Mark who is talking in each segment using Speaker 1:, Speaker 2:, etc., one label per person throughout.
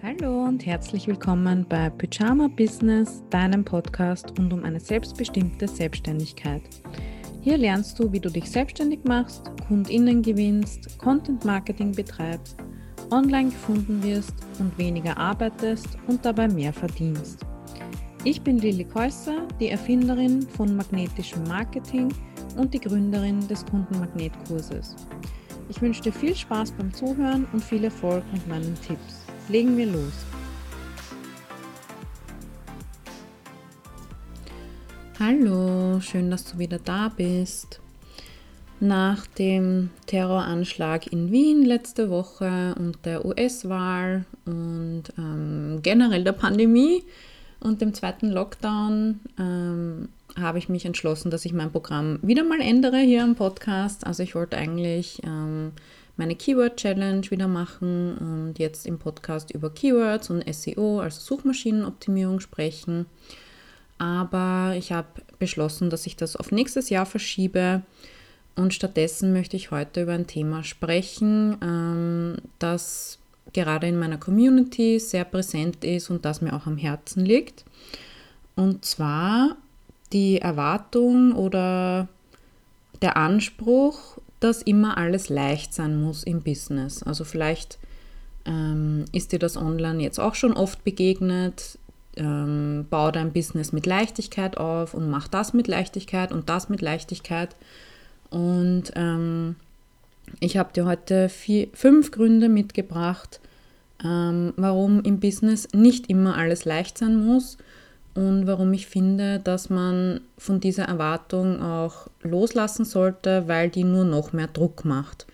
Speaker 1: Hallo und herzlich willkommen bei Pyjama Business, deinem Podcast rund um eine selbstbestimmte Selbstständigkeit. Hier lernst du, wie du dich selbstständig machst, KundInnen gewinnst, Content Marketing betreibst, online gefunden wirst und weniger arbeitest und dabei mehr verdienst. Ich bin Lilly Käusser, die Erfinderin von magnetischem Marketing und die Gründerin des Kundenmagnetkurses. Ich wünsche dir viel Spaß beim Zuhören und viel Erfolg mit meinen Tipps. Legen wir los. Hallo, schön, dass du wieder da bist. Nach dem Terroranschlag in Wien letzte Woche und der US-Wahl und ähm, generell der Pandemie und dem zweiten Lockdown ähm, habe ich mich entschlossen, dass ich mein Programm wieder mal ändere hier im Podcast. Also ich wollte eigentlich ähm, meine Keyword Challenge wieder machen und jetzt im Podcast über Keywords und SEO, also Suchmaschinenoptimierung sprechen. Aber ich habe beschlossen, dass ich das auf nächstes Jahr verschiebe. Und stattdessen möchte ich heute über ein Thema sprechen, ähm, das gerade in meiner Community sehr präsent ist und das mir auch am Herzen liegt. Und zwar die Erwartung oder der Anspruch, dass immer alles leicht sein muss im Business. Also vielleicht ähm, ist dir das online jetzt auch schon oft begegnet. Ähm, bau dein Business mit Leichtigkeit auf und mach das mit Leichtigkeit und das mit Leichtigkeit. Und ähm, ich habe dir heute vier, fünf Gründe mitgebracht, ähm, warum im Business nicht immer alles leicht sein muss und warum ich finde, dass man von dieser Erwartung auch loslassen sollte, weil die nur noch mehr Druck macht.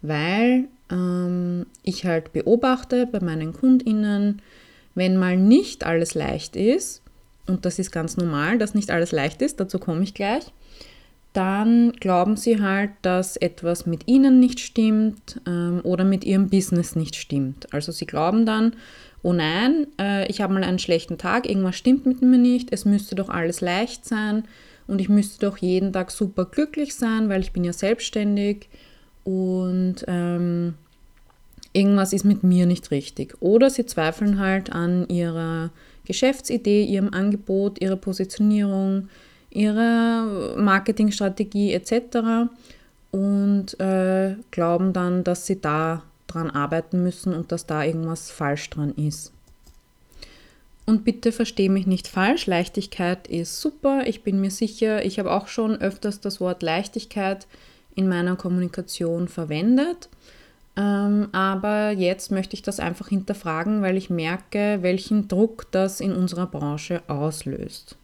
Speaker 1: Weil ähm, ich halt beobachte bei meinen Kundinnen, wenn mal nicht alles leicht ist, und das ist ganz normal, dass nicht alles leicht ist, dazu komme ich gleich, dann glauben sie halt, dass etwas mit ihnen nicht stimmt ähm, oder mit ihrem Business nicht stimmt. Also sie glauben dann, oh nein, äh, ich habe mal einen schlechten Tag, irgendwas stimmt mit mir nicht, es müsste doch alles leicht sein und ich müsste doch jeden Tag super glücklich sein, weil ich bin ja selbstständig und ähm, irgendwas ist mit mir nicht richtig. Oder sie zweifeln halt an ihrer Geschäftsidee, ihrem Angebot, ihrer Positionierung, ihrer Marketingstrategie etc. und äh, glauben dann, dass sie da dran arbeiten müssen und dass da irgendwas falsch dran ist. Und bitte verstehe mich nicht falsch, Leichtigkeit ist super. Ich bin mir sicher, ich habe auch schon öfters das Wort Leichtigkeit in meiner Kommunikation verwendet. Ähm, aber jetzt möchte ich das einfach hinterfragen, weil ich merke, welchen Druck das in unserer Branche auslöst.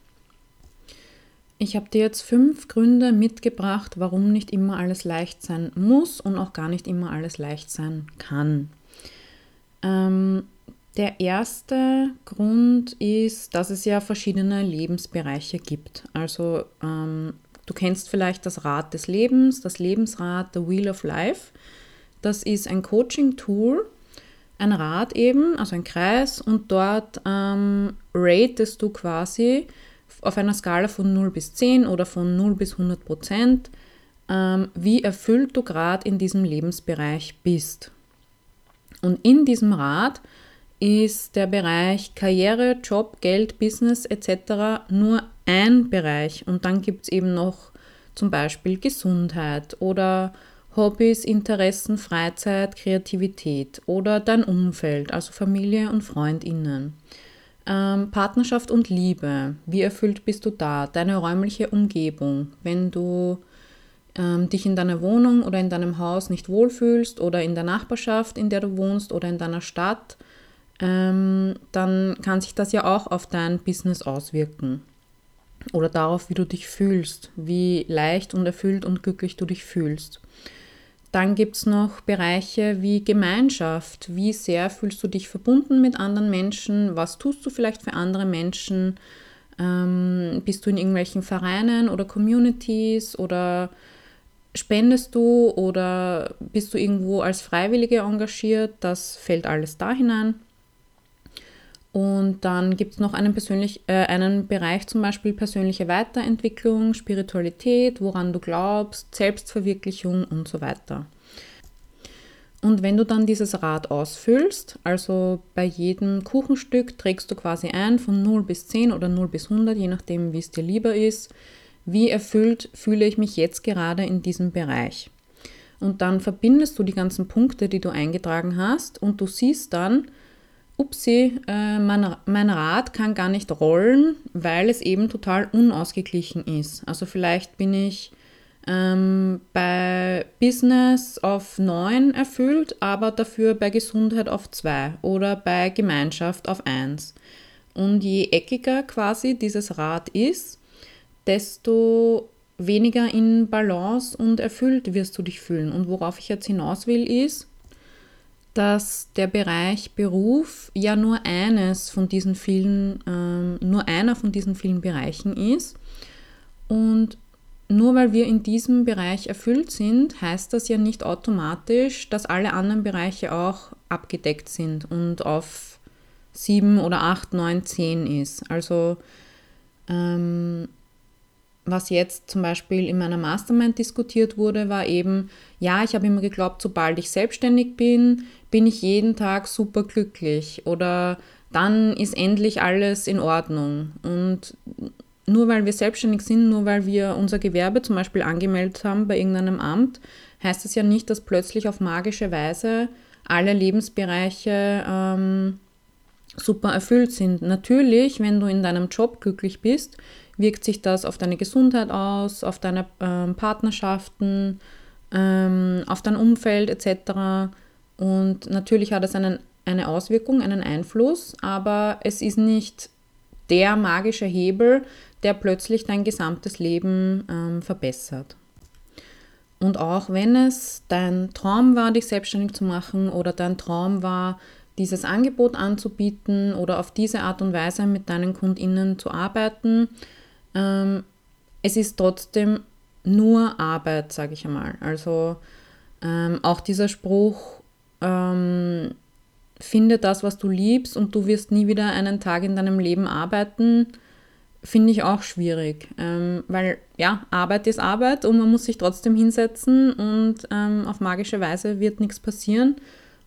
Speaker 1: Ich habe dir jetzt fünf Gründe mitgebracht, warum nicht immer alles leicht sein muss und auch gar nicht immer alles leicht sein kann. Ähm, der erste Grund ist, dass es ja verschiedene Lebensbereiche gibt. Also ähm, du kennst vielleicht das Rad des Lebens, das Lebensrad, The Wheel of Life. Das ist ein Coaching-Tool, ein Rad eben, also ein Kreis und dort ähm, ratest du quasi, auf einer Skala von 0 bis 10 oder von 0 bis 100 Prozent, ähm, wie erfüllt du gerade in diesem Lebensbereich bist. Und in diesem Rad ist der Bereich Karriere, Job, Geld, Business etc. nur ein Bereich. Und dann gibt es eben noch zum Beispiel Gesundheit oder Hobbys, Interessen, Freizeit, Kreativität oder dein Umfeld, also Familie und Freundinnen. Ähm, Partnerschaft und Liebe. Wie erfüllt bist du da? Deine räumliche Umgebung. Wenn du ähm, dich in deiner Wohnung oder in deinem Haus nicht wohlfühlst oder in der Nachbarschaft, in der du wohnst oder in deiner Stadt, ähm, dann kann sich das ja auch auf dein Business auswirken. Oder darauf, wie du dich fühlst, wie leicht und erfüllt und glücklich du dich fühlst. Dann gibt es noch Bereiche wie Gemeinschaft. Wie sehr fühlst du dich verbunden mit anderen Menschen? Was tust du vielleicht für andere Menschen? Ähm, bist du in irgendwelchen Vereinen oder Communities oder spendest du oder bist du irgendwo als Freiwillige engagiert? Das fällt alles da hinein. Und dann gibt es noch einen, persönlich, äh, einen Bereich, zum Beispiel persönliche Weiterentwicklung, Spiritualität, woran du glaubst, Selbstverwirklichung und so weiter. Und wenn du dann dieses Rad ausfüllst, also bei jedem Kuchenstück trägst du quasi ein von 0 bis 10 oder 0 bis 100, je nachdem, wie es dir lieber ist, wie erfüllt fühle ich mich jetzt gerade in diesem Bereich. Und dann verbindest du die ganzen Punkte, die du eingetragen hast und du siehst dann, upsi, äh, mein, mein Rad kann gar nicht rollen, weil es eben total unausgeglichen ist. Also vielleicht bin ich ähm, bei Business auf 9 erfüllt, aber dafür bei Gesundheit auf 2 oder bei Gemeinschaft auf 1. Und je eckiger quasi dieses Rad ist, desto weniger in Balance und erfüllt wirst du dich fühlen. Und worauf ich jetzt hinaus will, ist, dass der Bereich Beruf ja nur eines von diesen vielen, ähm, nur einer von diesen vielen Bereichen ist. Und nur weil wir in diesem Bereich erfüllt sind, heißt das ja nicht automatisch, dass alle anderen Bereiche auch abgedeckt sind und auf 7 oder 8, 9, 10 ist. Also ähm, was jetzt zum Beispiel in meiner Mastermind diskutiert wurde, war eben, ja, ich habe immer geglaubt, sobald ich selbstständig bin, bin ich jeden Tag super glücklich oder dann ist endlich alles in Ordnung. Und nur weil wir selbstständig sind, nur weil wir unser Gewerbe zum Beispiel angemeldet haben bei irgendeinem Amt, heißt das ja nicht, dass plötzlich auf magische Weise alle Lebensbereiche ähm, super erfüllt sind. Natürlich, wenn du in deinem Job glücklich bist, wirkt sich das auf deine Gesundheit aus, auf deine ähm, Partnerschaften, ähm, auf dein Umfeld etc. Und natürlich hat es einen, eine Auswirkung, einen Einfluss, aber es ist nicht der magische Hebel, der plötzlich dein gesamtes Leben ähm, verbessert. Und auch wenn es dein Traum war, dich selbstständig zu machen oder dein Traum war, dieses Angebot anzubieten oder auf diese Art und Weise mit deinen KundInnen zu arbeiten, ähm, es ist trotzdem nur Arbeit, sage ich einmal. Also ähm, auch dieser Spruch, ähm, finde das, was du liebst und du wirst nie wieder einen Tag in deinem Leben arbeiten, finde ich auch schwierig, ähm, weil ja, Arbeit ist Arbeit und man muss sich trotzdem hinsetzen und ähm, auf magische Weise wird nichts passieren.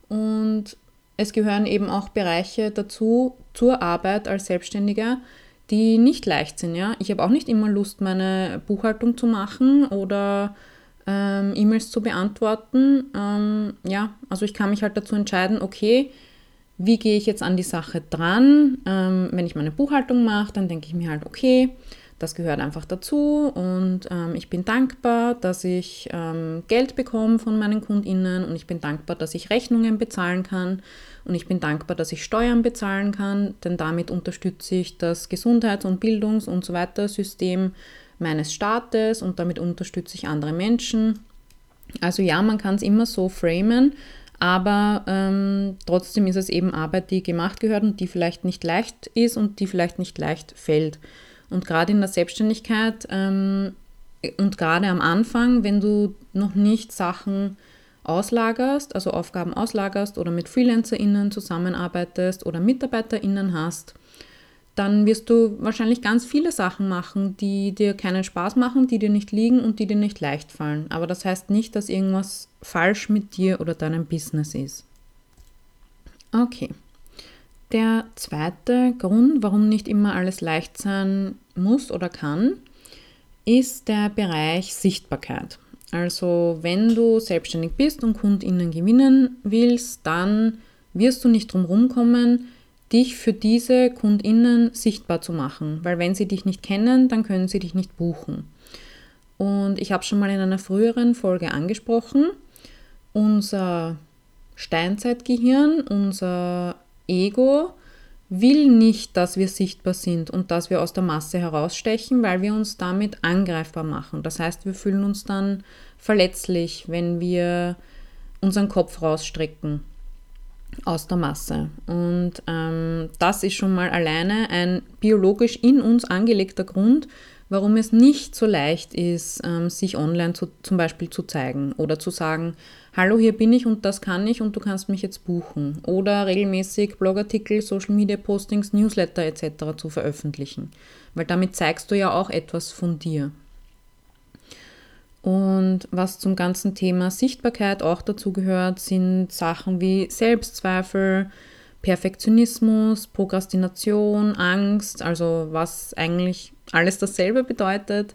Speaker 1: Und es gehören eben auch Bereiche dazu, zur Arbeit als Selbstständiger, die nicht leicht sind. Ja? Ich habe auch nicht immer Lust, meine Buchhaltung zu machen oder ähm, E-Mails zu beantworten. Ähm, ja, also ich kann mich halt dazu entscheiden, okay, wie gehe ich jetzt an die Sache dran? Ähm, wenn ich meine Buchhaltung mache, dann denke ich mir halt, okay, das gehört einfach dazu und ähm, ich bin dankbar, dass ich ähm, Geld bekomme von meinen KundInnen und ich bin dankbar, dass ich Rechnungen bezahlen kann und ich bin dankbar, dass ich Steuern bezahlen kann, denn damit unterstütze ich das Gesundheits- und Bildungs- und so weiter System meines Staates und damit unterstütze ich andere Menschen. Also ja, man kann es immer so framen, aber ähm, trotzdem ist es eben Arbeit, die gemacht gehört und die vielleicht nicht leicht ist und die vielleicht nicht leicht fällt. Und gerade in der Selbstständigkeit ähm, und gerade am Anfang, wenn du noch nicht Sachen auslagerst, also Aufgaben auslagerst oder mit FreelancerInnen zusammenarbeitest oder MitarbeiterInnen hast, dann wirst du wahrscheinlich ganz viele Sachen machen, die dir keinen Spaß machen, die dir nicht liegen und die dir nicht leicht fallen. Aber das heißt nicht, dass irgendwas falsch mit dir oder deinem Business ist. Okay. Der zweite Grund, warum nicht immer alles leicht sein muss oder kann, ist der Bereich Sichtbarkeit. Also wenn du selbstständig bist und Kundinnen gewinnen willst, dann wirst du nicht drum kommen, dich für diese Kundinnen sichtbar zu machen, weil wenn sie dich nicht kennen, dann können sie dich nicht buchen. Und ich habe schon mal in einer früheren Folge angesprochen, unser Steinzeitgehirn, unser Ego will nicht, dass wir sichtbar sind und dass wir aus der Masse herausstechen, weil wir uns damit angreifbar machen. Das heißt, wir fühlen uns dann verletzlich, wenn wir unseren Kopf rausstrecken aus der Masse. Und ähm, das ist schon mal alleine ein biologisch in uns angelegter Grund, warum es nicht so leicht ist, ähm, sich online zu, zum Beispiel zu zeigen oder zu sagen, hallo, hier bin ich und das kann ich und du kannst mich jetzt buchen. Oder regelmäßig Blogartikel, Social Media Postings, Newsletter etc. zu veröffentlichen. Weil damit zeigst du ja auch etwas von dir. Und was zum ganzen Thema Sichtbarkeit auch dazu gehört, sind Sachen wie Selbstzweifel, Perfektionismus, Prokrastination, Angst, also was eigentlich alles dasselbe bedeutet.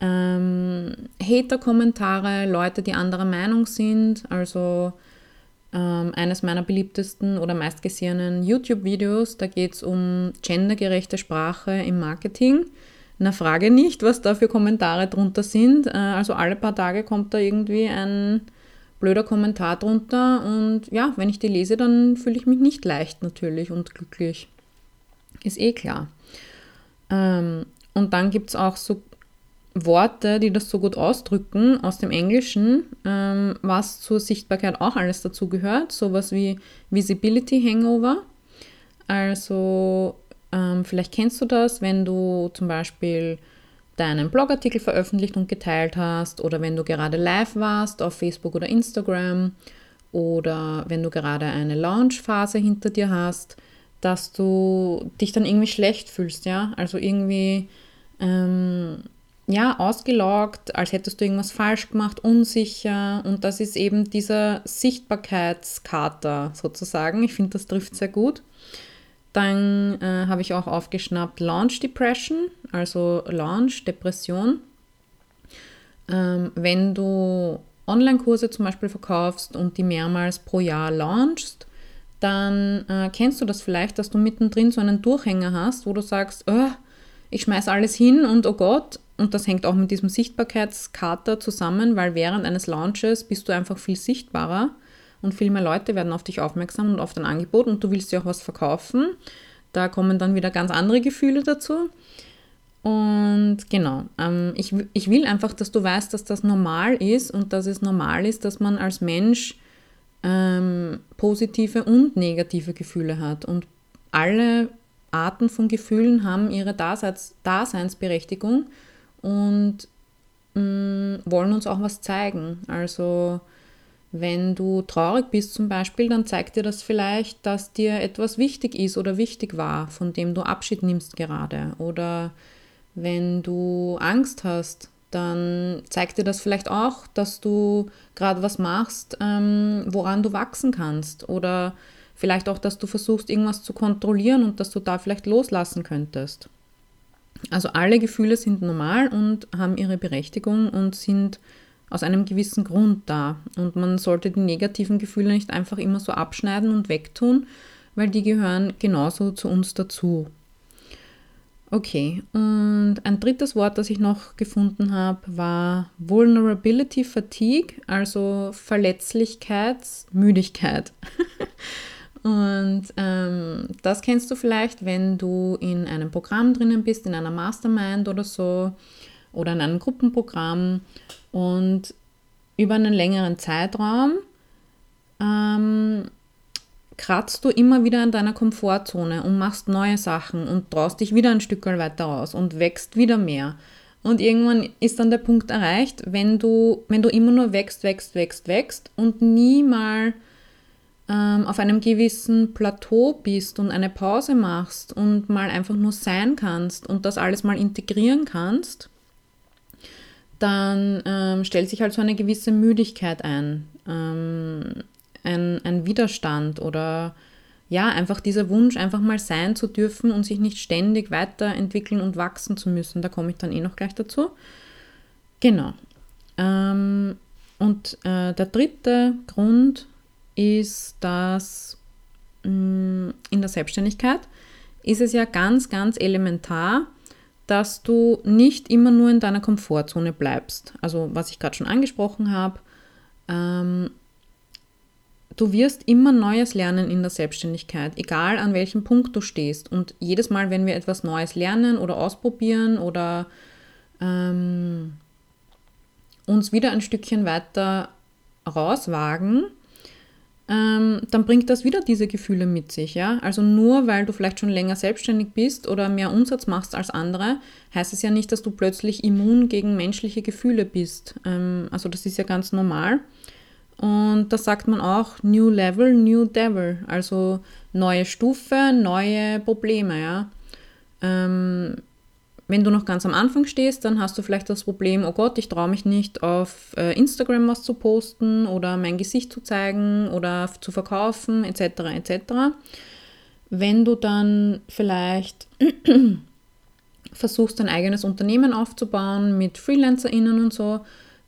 Speaker 1: Ähm, Hater-Kommentare, Leute, die anderer Meinung sind, also ähm, eines meiner beliebtesten oder meistgesehenen YouTube-Videos, da geht es um gendergerechte Sprache im Marketing. Na, frage nicht, was da für Kommentare drunter sind. Äh, also alle paar Tage kommt da irgendwie ein blöder Kommentar drunter und ja, wenn ich die lese, dann fühle ich mich nicht leicht natürlich und glücklich. Ist eh klar. Ähm, und dann gibt es auch so Worte, die das so gut ausdrücken aus dem Englischen, ähm, was zur Sichtbarkeit auch alles dazu gehört. Sowas wie Visibility Hangover. Also ähm, vielleicht kennst du das, wenn du zum Beispiel deinen Blogartikel veröffentlicht und geteilt hast oder wenn du gerade live warst auf Facebook oder Instagram oder wenn du gerade eine Launchphase hinter dir hast, dass du dich dann irgendwie schlecht fühlst, ja, also irgendwie ähm, ja ausgelaugt, als hättest du irgendwas falsch gemacht, unsicher und das ist eben dieser Sichtbarkeitskater sozusagen. Ich finde, das trifft sehr gut. Dann äh, habe ich auch aufgeschnappt Launch Depression, also Launch Depression. Ähm, wenn du Online-Kurse zum Beispiel verkaufst und die mehrmals pro Jahr launchst, dann äh, kennst du das vielleicht, dass du mittendrin so einen Durchhänger hast, wo du sagst, oh, ich schmeiß alles hin und oh Gott, und das hängt auch mit diesem Sichtbarkeitskater zusammen, weil während eines Launches bist du einfach viel sichtbarer und viel mehr Leute werden auf dich aufmerksam und auf dein Angebot und du willst dir auch was verkaufen. Da kommen dann wieder ganz andere Gefühle dazu. Und genau, ähm, ich, ich will einfach, dass du weißt, dass das normal ist und dass es normal ist, dass man als Mensch ähm, positive und negative Gefühle hat. Und alle Arten von Gefühlen haben ihre Daseins, Daseinsberechtigung und mh, mm, wollen uns auch was zeigen. Also wenn du traurig bist zum Beispiel, dann zeigt dir das vielleicht, dass dir etwas wichtig ist oder wichtig war, von dem du Abschied nimmst gerade. Oder wenn du Angst hast, dann zeigt dir das vielleicht auch, dass du gerade was machst, ähm, woran du wachsen kannst. Oder vielleicht auch, dass du versuchst, irgendwas zu kontrollieren und dass du da vielleicht loslassen könntest. Also alle Gefühle sind normal und haben ihre Berechtigung und sind aus einem gewissen Grund da. Und man sollte die negativen Gefühle nicht einfach immer so abschneiden und wegtun, weil die gehören genauso zu uns dazu. Okay, und ein drittes Wort, das ich noch gefunden habe, war Vulnerability Fatigue, also Verletzlichkeitsmüdigkeit. und ähm, das kennst du vielleicht, wenn du in einem Programm drinnen bist, in einer Mastermind oder so, oder in einem Gruppenprogramm und über einen längeren Zeitraum ähm, kratzt du immer wieder an deiner Komfortzone und machst neue Sachen und traust dich wieder ein Stück weiter raus und wächst wieder mehr. Und irgendwann ist dann der Punkt erreicht, wenn du, wenn du immer nur wächst, wächst, wächst, wächst und nie mal ähm, auf einem gewissen Plateau bist und eine Pause machst und mal einfach nur sein kannst und das alles mal integrieren kannst, dann ähm, stellt sich halt so eine gewisse Müdigkeit ein, ähm, ein, ein Widerstand oder ja, einfach dieser Wunsch, einfach mal sein zu dürfen und sich nicht ständig weiterentwickeln und wachsen zu müssen. Da komme ich dann eh noch gleich dazu. Genau. Ähm, und äh, der dritte Grund ist, dass mh, mm, in der Selbstständigkeit ist es ja ganz, ganz elementar, dass du nicht immer nur in deiner Komfortzone bleibst. Also was ich gerade schon angesprochen habe, ähm, du wirst immer Neues lernen in der Selbstständigkeit, egal an welchem Punkt du stehst. Und jedes Mal, wenn wir etwas Neues lernen oder ausprobieren oder ähm, uns wieder ein Stückchen weiter rauswagen, ähm, dann bringt das wieder diese Gefühle mit sich. Ja? Also nur weil du vielleicht schon länger selbstständig bist oder mehr Umsatz machst als andere, heißt es ja nicht, dass du plötzlich immun gegen menschliche Gefühle bist. Ähm, also das ist ja ganz normal. Und da sagt man auch New Level, New Devil. Also neue Stufe, neue Probleme. Ja? Ähm, wenn du noch ganz am Anfang stehst, dann hast du vielleicht das Problem, oh Gott, ich traue mich nicht auf äh, Instagram was zu posten oder mein Gesicht zu zeigen oder zu verkaufen etc. etc. Wenn du dann vielleicht versuchst, dein eigenes Unternehmen aufzubauen mit FreelancerInnen und so,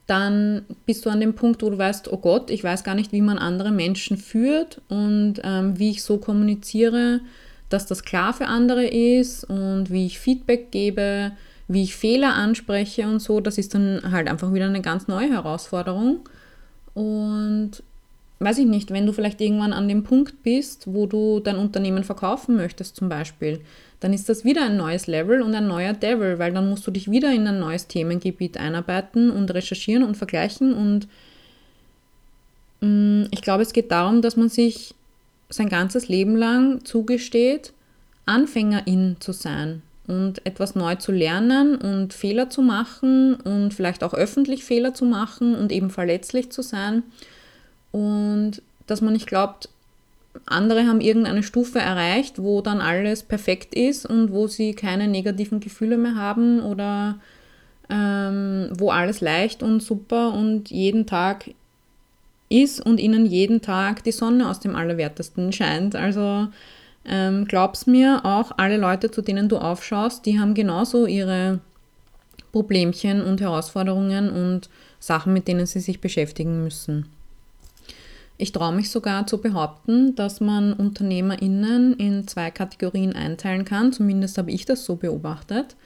Speaker 1: dann bist du an dem Punkt, wo du weißt, oh Gott, ich weiß gar nicht, wie man andere Menschen führt und ähm, wie ich so kommuniziere, dass das klar für andere ist und wie ich Feedback gebe, wie ich Fehler anspreche und so. Das ist dann halt einfach wieder eine ganz neue Herausforderung. Und weiß ich nicht, wenn du vielleicht irgendwann an dem Punkt bist, wo du dein Unternehmen verkaufen möchtest zum Beispiel, dann ist das wieder ein neues Level und ein neuer Devil, weil dann musst du dich wieder in ein neues Themengebiet einarbeiten und recherchieren und vergleichen. Und mm, ich glaube, es geht darum, dass man sich sein ganzes Leben lang zugesteht, Anfängerin zu sein und etwas neu zu lernen und Fehler zu machen und vielleicht auch öffentlich Fehler zu machen und eben verletzlich zu sein. Und dass man nicht glaubt, andere haben irgendeine Stufe erreicht, wo dann alles perfekt ist und wo sie keine negativen Gefühle mehr haben oder ähm, wo alles leicht und super und jeden Tag ist und ihnen jeden Tag die Sonne aus dem Allerwertesten scheint. Also ähm, glaub's mir, auch alle Leute, zu denen du aufschaust, die haben genauso ihre Problemchen und Herausforderungen und Sachen, mit denen sie sich beschäftigen müssen. Ich traue mich sogar zu behaupten, dass man UnternehmerInnen in zwei Kategorien einteilen kann. Zumindest habe ich das so beobachtet.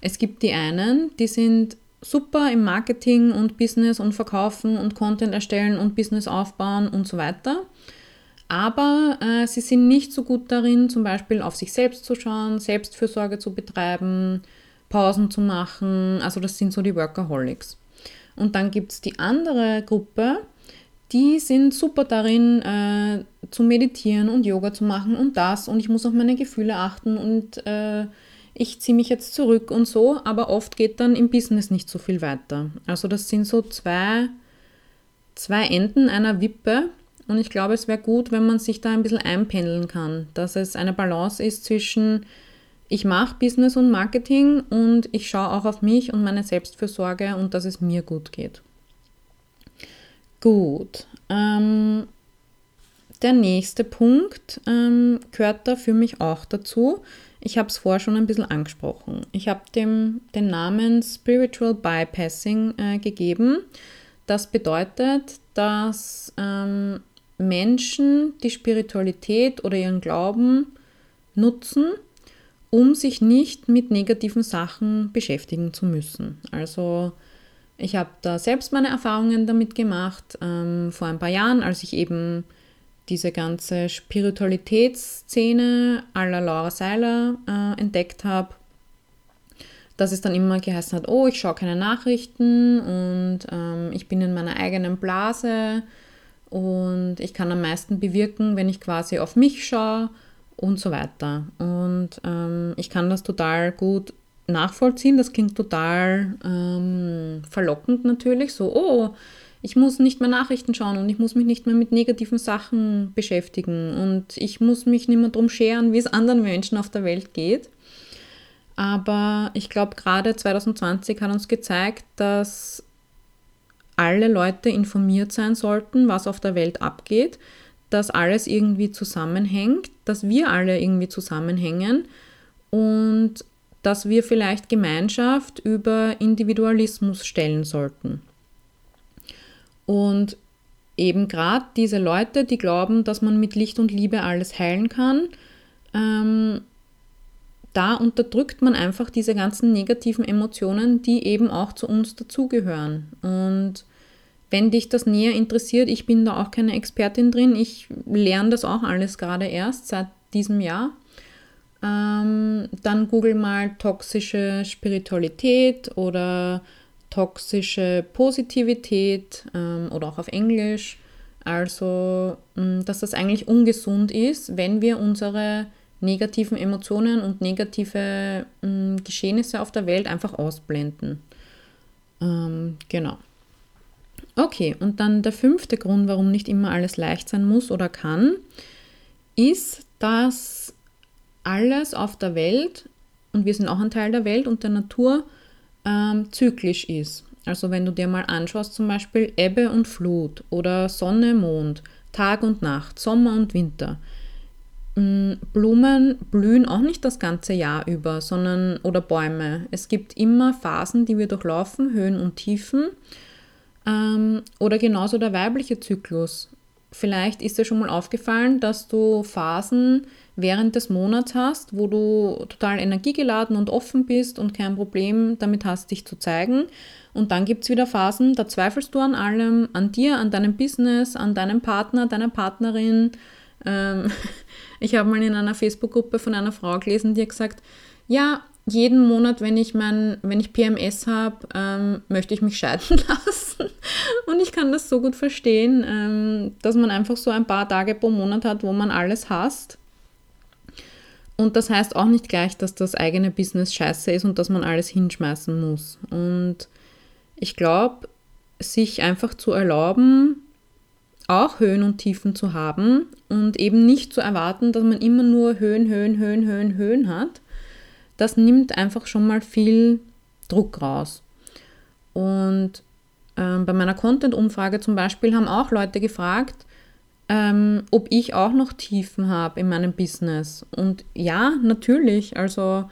Speaker 1: Es gibt die einen, die sind super im Marketing und Business und Verkaufen und Content erstellen und Business aufbauen und so weiter. Aber äh, sie sind nicht so gut darin, zum Beispiel auf sich selbst zu schauen, Selbstfürsorge zu betreiben, Pausen zu machen. Also das sind so die Workaholics. Und dann gibt es die andere Gruppe, die sind super darin, äh, zu meditieren und Yoga zu machen und das und ich muss auf meine Gefühle achten und äh, ich ziehe mich jetzt zurück und so, aber oft geht dann im Business nicht so viel weiter. Also das sind so zwei, zwei Enden einer Wippe und ich glaube, es wäre gut, wenn man sich da ein bisschen einpendeln kann, dass es eine Balance ist zwischen ich mache Business und Marketing und ich schaue auch auf mich und meine Selbstfürsorge und dass es mir gut geht. Gut. Ähm, der nächste Punkt ähm, gehört da für mich auch dazu. Ich habe es vorher schon ein bisschen angesprochen. Ich habe dem den Namen Spiritual Bypassing äh, gegeben. Das bedeutet, dass ähm, Menschen die Spiritualität oder ihren Glauben nutzen, um sich nicht mit negativen Sachen beschäftigen zu müssen. Also ich habe da selbst meine Erfahrungen damit gemacht, ähm, vor ein paar Jahren, als ich eben diese ganze Spiritualitätsszene la Laura Seiler äh, entdeckt habe, dass es dann immer geheißen hat, oh, ich schaue keine Nachrichten und ähm, ich bin in meiner eigenen Blase und ich kann am meisten bewirken, wenn ich quasi auf mich schaue und so weiter. Und ähm, ich kann das total gut nachvollziehen. Das klingt total ähm, verlockend natürlich. So, oh, ich muss nicht mehr Nachrichten schauen und ich muss mich nicht mehr mit negativen Sachen beschäftigen und ich muss mich nicht mehr darum scheren, wie es anderen Menschen auf der Welt geht. Aber ich glaube, gerade 2020 hat uns gezeigt, dass alle Leute informiert sein sollten, was auf der Welt abgeht, dass alles irgendwie zusammenhängt, dass wir alle irgendwie zusammenhängen und dass wir vielleicht Gemeinschaft über Individualismus stellen sollten. Und eben gerade diese Leute, die glauben, dass man mit Licht und Liebe alles heilen kann, ähm, da unterdrückt man einfach diese ganzen negativen Emotionen, die eben auch zu uns dazugehören. Und wenn dich das näher interessiert, ich bin da auch keine Expertin drin, ich lerne das auch alles gerade erst seit diesem Jahr. Ähm, dann google mal toxische Spiritualität oder toxische Positivität ähm, oder auch auf Englisch. Also, mh, dass das eigentlich ungesund ist, wenn wir unsere negativen Emotionen und negative mh, Geschehnisse auf der Welt einfach ausblenden. Ähm, genau. Okay, und dann der fünfte Grund, warum nicht immer alles leicht sein muss oder kann, ist, dass alles auf der Welt und wir sind auch ein Teil der Welt und der Natur ähm, zyklisch ist. Also wenn du dir mal anschaust, zum Beispiel Ebbe und Flut oder Sonne, Mond, Tag und Nacht, Sommer und Winter. Mm, Blumen blühen auch nicht das ganze Jahr über, sondern oder Bäume. Es gibt immer Phasen, die wir durchlaufen, Höhen und Tiefen. Ähm, oder genauso der weibliche Zyklus. Vielleicht ist dir schon mal aufgefallen, dass du Phasen während des Monats hast, wo du total energiegeladen und offen bist und kein Problem damit hast, dich zu zeigen. Und dann gibt es wieder Phasen, da zweifelst du an allem, an dir, an deinem Business, an deinem Partner, deiner Partnerin. Ähm, ich habe mal in einer Facebook-Gruppe von einer Frau gelesen, die hat gesagt, ja, jeden Monat, wenn ich mein, wenn ich PMS habe, ähm, möchte ich mich scheiden lassen. Und ich kann das so gut verstehen, ähm, dass man einfach so ein paar Tage pro Monat hat, wo man alles hasst. Und das heißt auch nicht gleich, dass das eigene Business scheiße ist und dass man alles hinschmeißen muss. Und ich glaube, sich einfach zu erlauben, auch Höhen und Tiefen zu haben und eben nicht zu erwarten, dass man immer nur Höhen, Höhen, Höhen, Höhen, Höhen hat, das nimmt einfach schon mal viel Druck raus. Und ähm, bei meiner Content-Umfrage zum Beispiel haben auch Leute gefragt, ähm, ob ich auch noch Tiefen habe in meinem Business. Und ja, natürlich. Also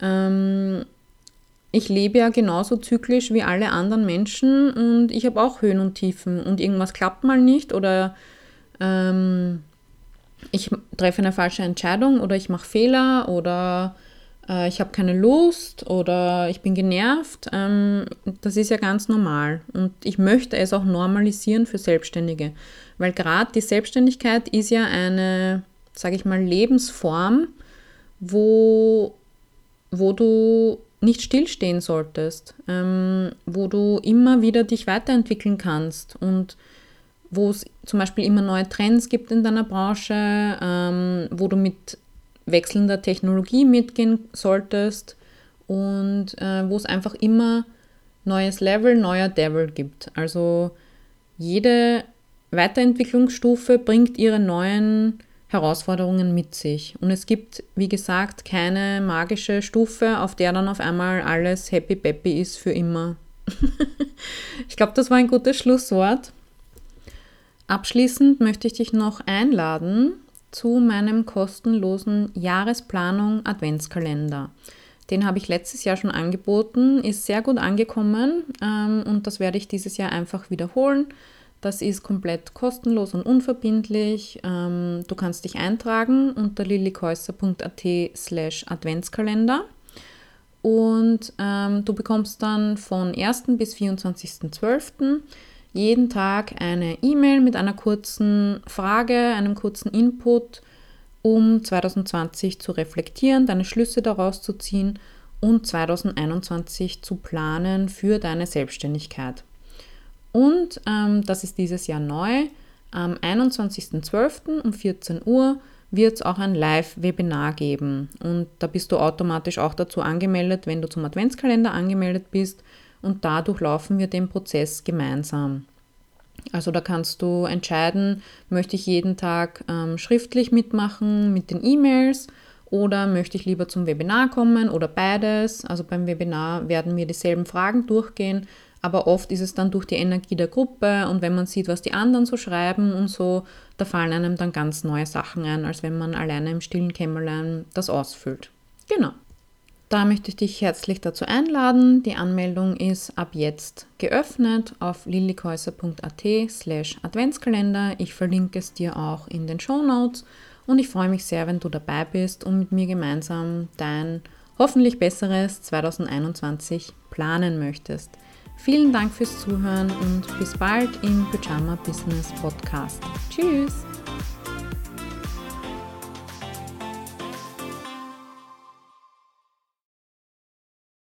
Speaker 1: ähm, ich lebe ja genauso zyklisch wie alle anderen Menschen und ich habe auch Höhen und Tiefen und irgendwas klappt mal nicht oder ähm, ich treffe eine falsche Entscheidung oder ich mache Fehler oder äh, ich habe keine Lust oder ich bin genervt. Ähm, das ist ja ganz normal und ich möchte es auch normalisieren für Selbstständige, weil gerade die Selbstständigkeit ist ja eine, sage ich mal, Lebensform, wo, wo du nicht stillstehen solltest, ähm, wo du immer wieder dich weiterentwickeln kannst und wo es zum Beispiel immer neue Trends gibt in deiner Branche, ähm, wo du mit wechselnder Technologie mitgehen solltest und äh, wo es einfach immer neues Level, neuer Devil gibt. Also jede Weiterentwicklungsstufe bringt ihre neuen Herausforderungen mit sich. Und es gibt, wie gesagt, keine magische Stufe, auf der dann auf einmal alles happy peppy ist für immer. ich glaube, das war ein gutes Schlusswort. Abschließend möchte ich dich noch einladen zu meinem kostenlosen Jahresplanung Adventskalender. Den habe ich letztes Jahr schon angeboten, ist sehr gut angekommen ähm, und das werde ich dieses Jahr einfach wiederholen. Das ist komplett kostenlos und unverbindlich. Ähm, du kannst dich eintragen unter lillikäuser.at slash Adventskalender. Und ähm, du bekommst dann von 1. bis 24.12. jeden Tag eine E-Mail mit einer kurzen Frage, einem kurzen Input, um 2020 zu reflektieren, deine Schlüsse daraus zu ziehen und 2021 zu planen für deine Selbstständigkeit. Und ähm, das ist dieses Jahr neu. Am 21.12. um 14 Uhr wird es auch ein Live-Webinar geben. Und da bist du automatisch auch dazu angemeldet, wenn du zum Adventskalender angemeldet bist. Und dadurch laufen wir den Prozess gemeinsam. Also da kannst du entscheiden, möchte ich jeden Tag ähm, schriftlich mitmachen mit den E-Mails oder möchte ich lieber zum Webinar kommen oder beides. Also beim Webinar werden wir dieselben Fragen durchgehen, aber oft ist es dann durch die Energie der Gruppe und wenn man sieht, was die anderen so schreiben und so, da fallen einem dann ganz neue Sachen ein, als wenn man alleine im stillen Kämmerlein das ausfüllt. Genau. Da möchte ich dich herzlich dazu einladen. Die Anmeldung ist ab jetzt geöffnet auf lillikäuser.at slash Adventskalender. Ich verlinke es dir auch in den Show Notes und ich freue mich sehr, wenn du dabei bist und mit mir gemeinsam dein hoffentlich besseres 2021 planen möchtest. Vielen Dank fürs Zuhören und bis bald im Pyjama Business Podcast. Tschüss!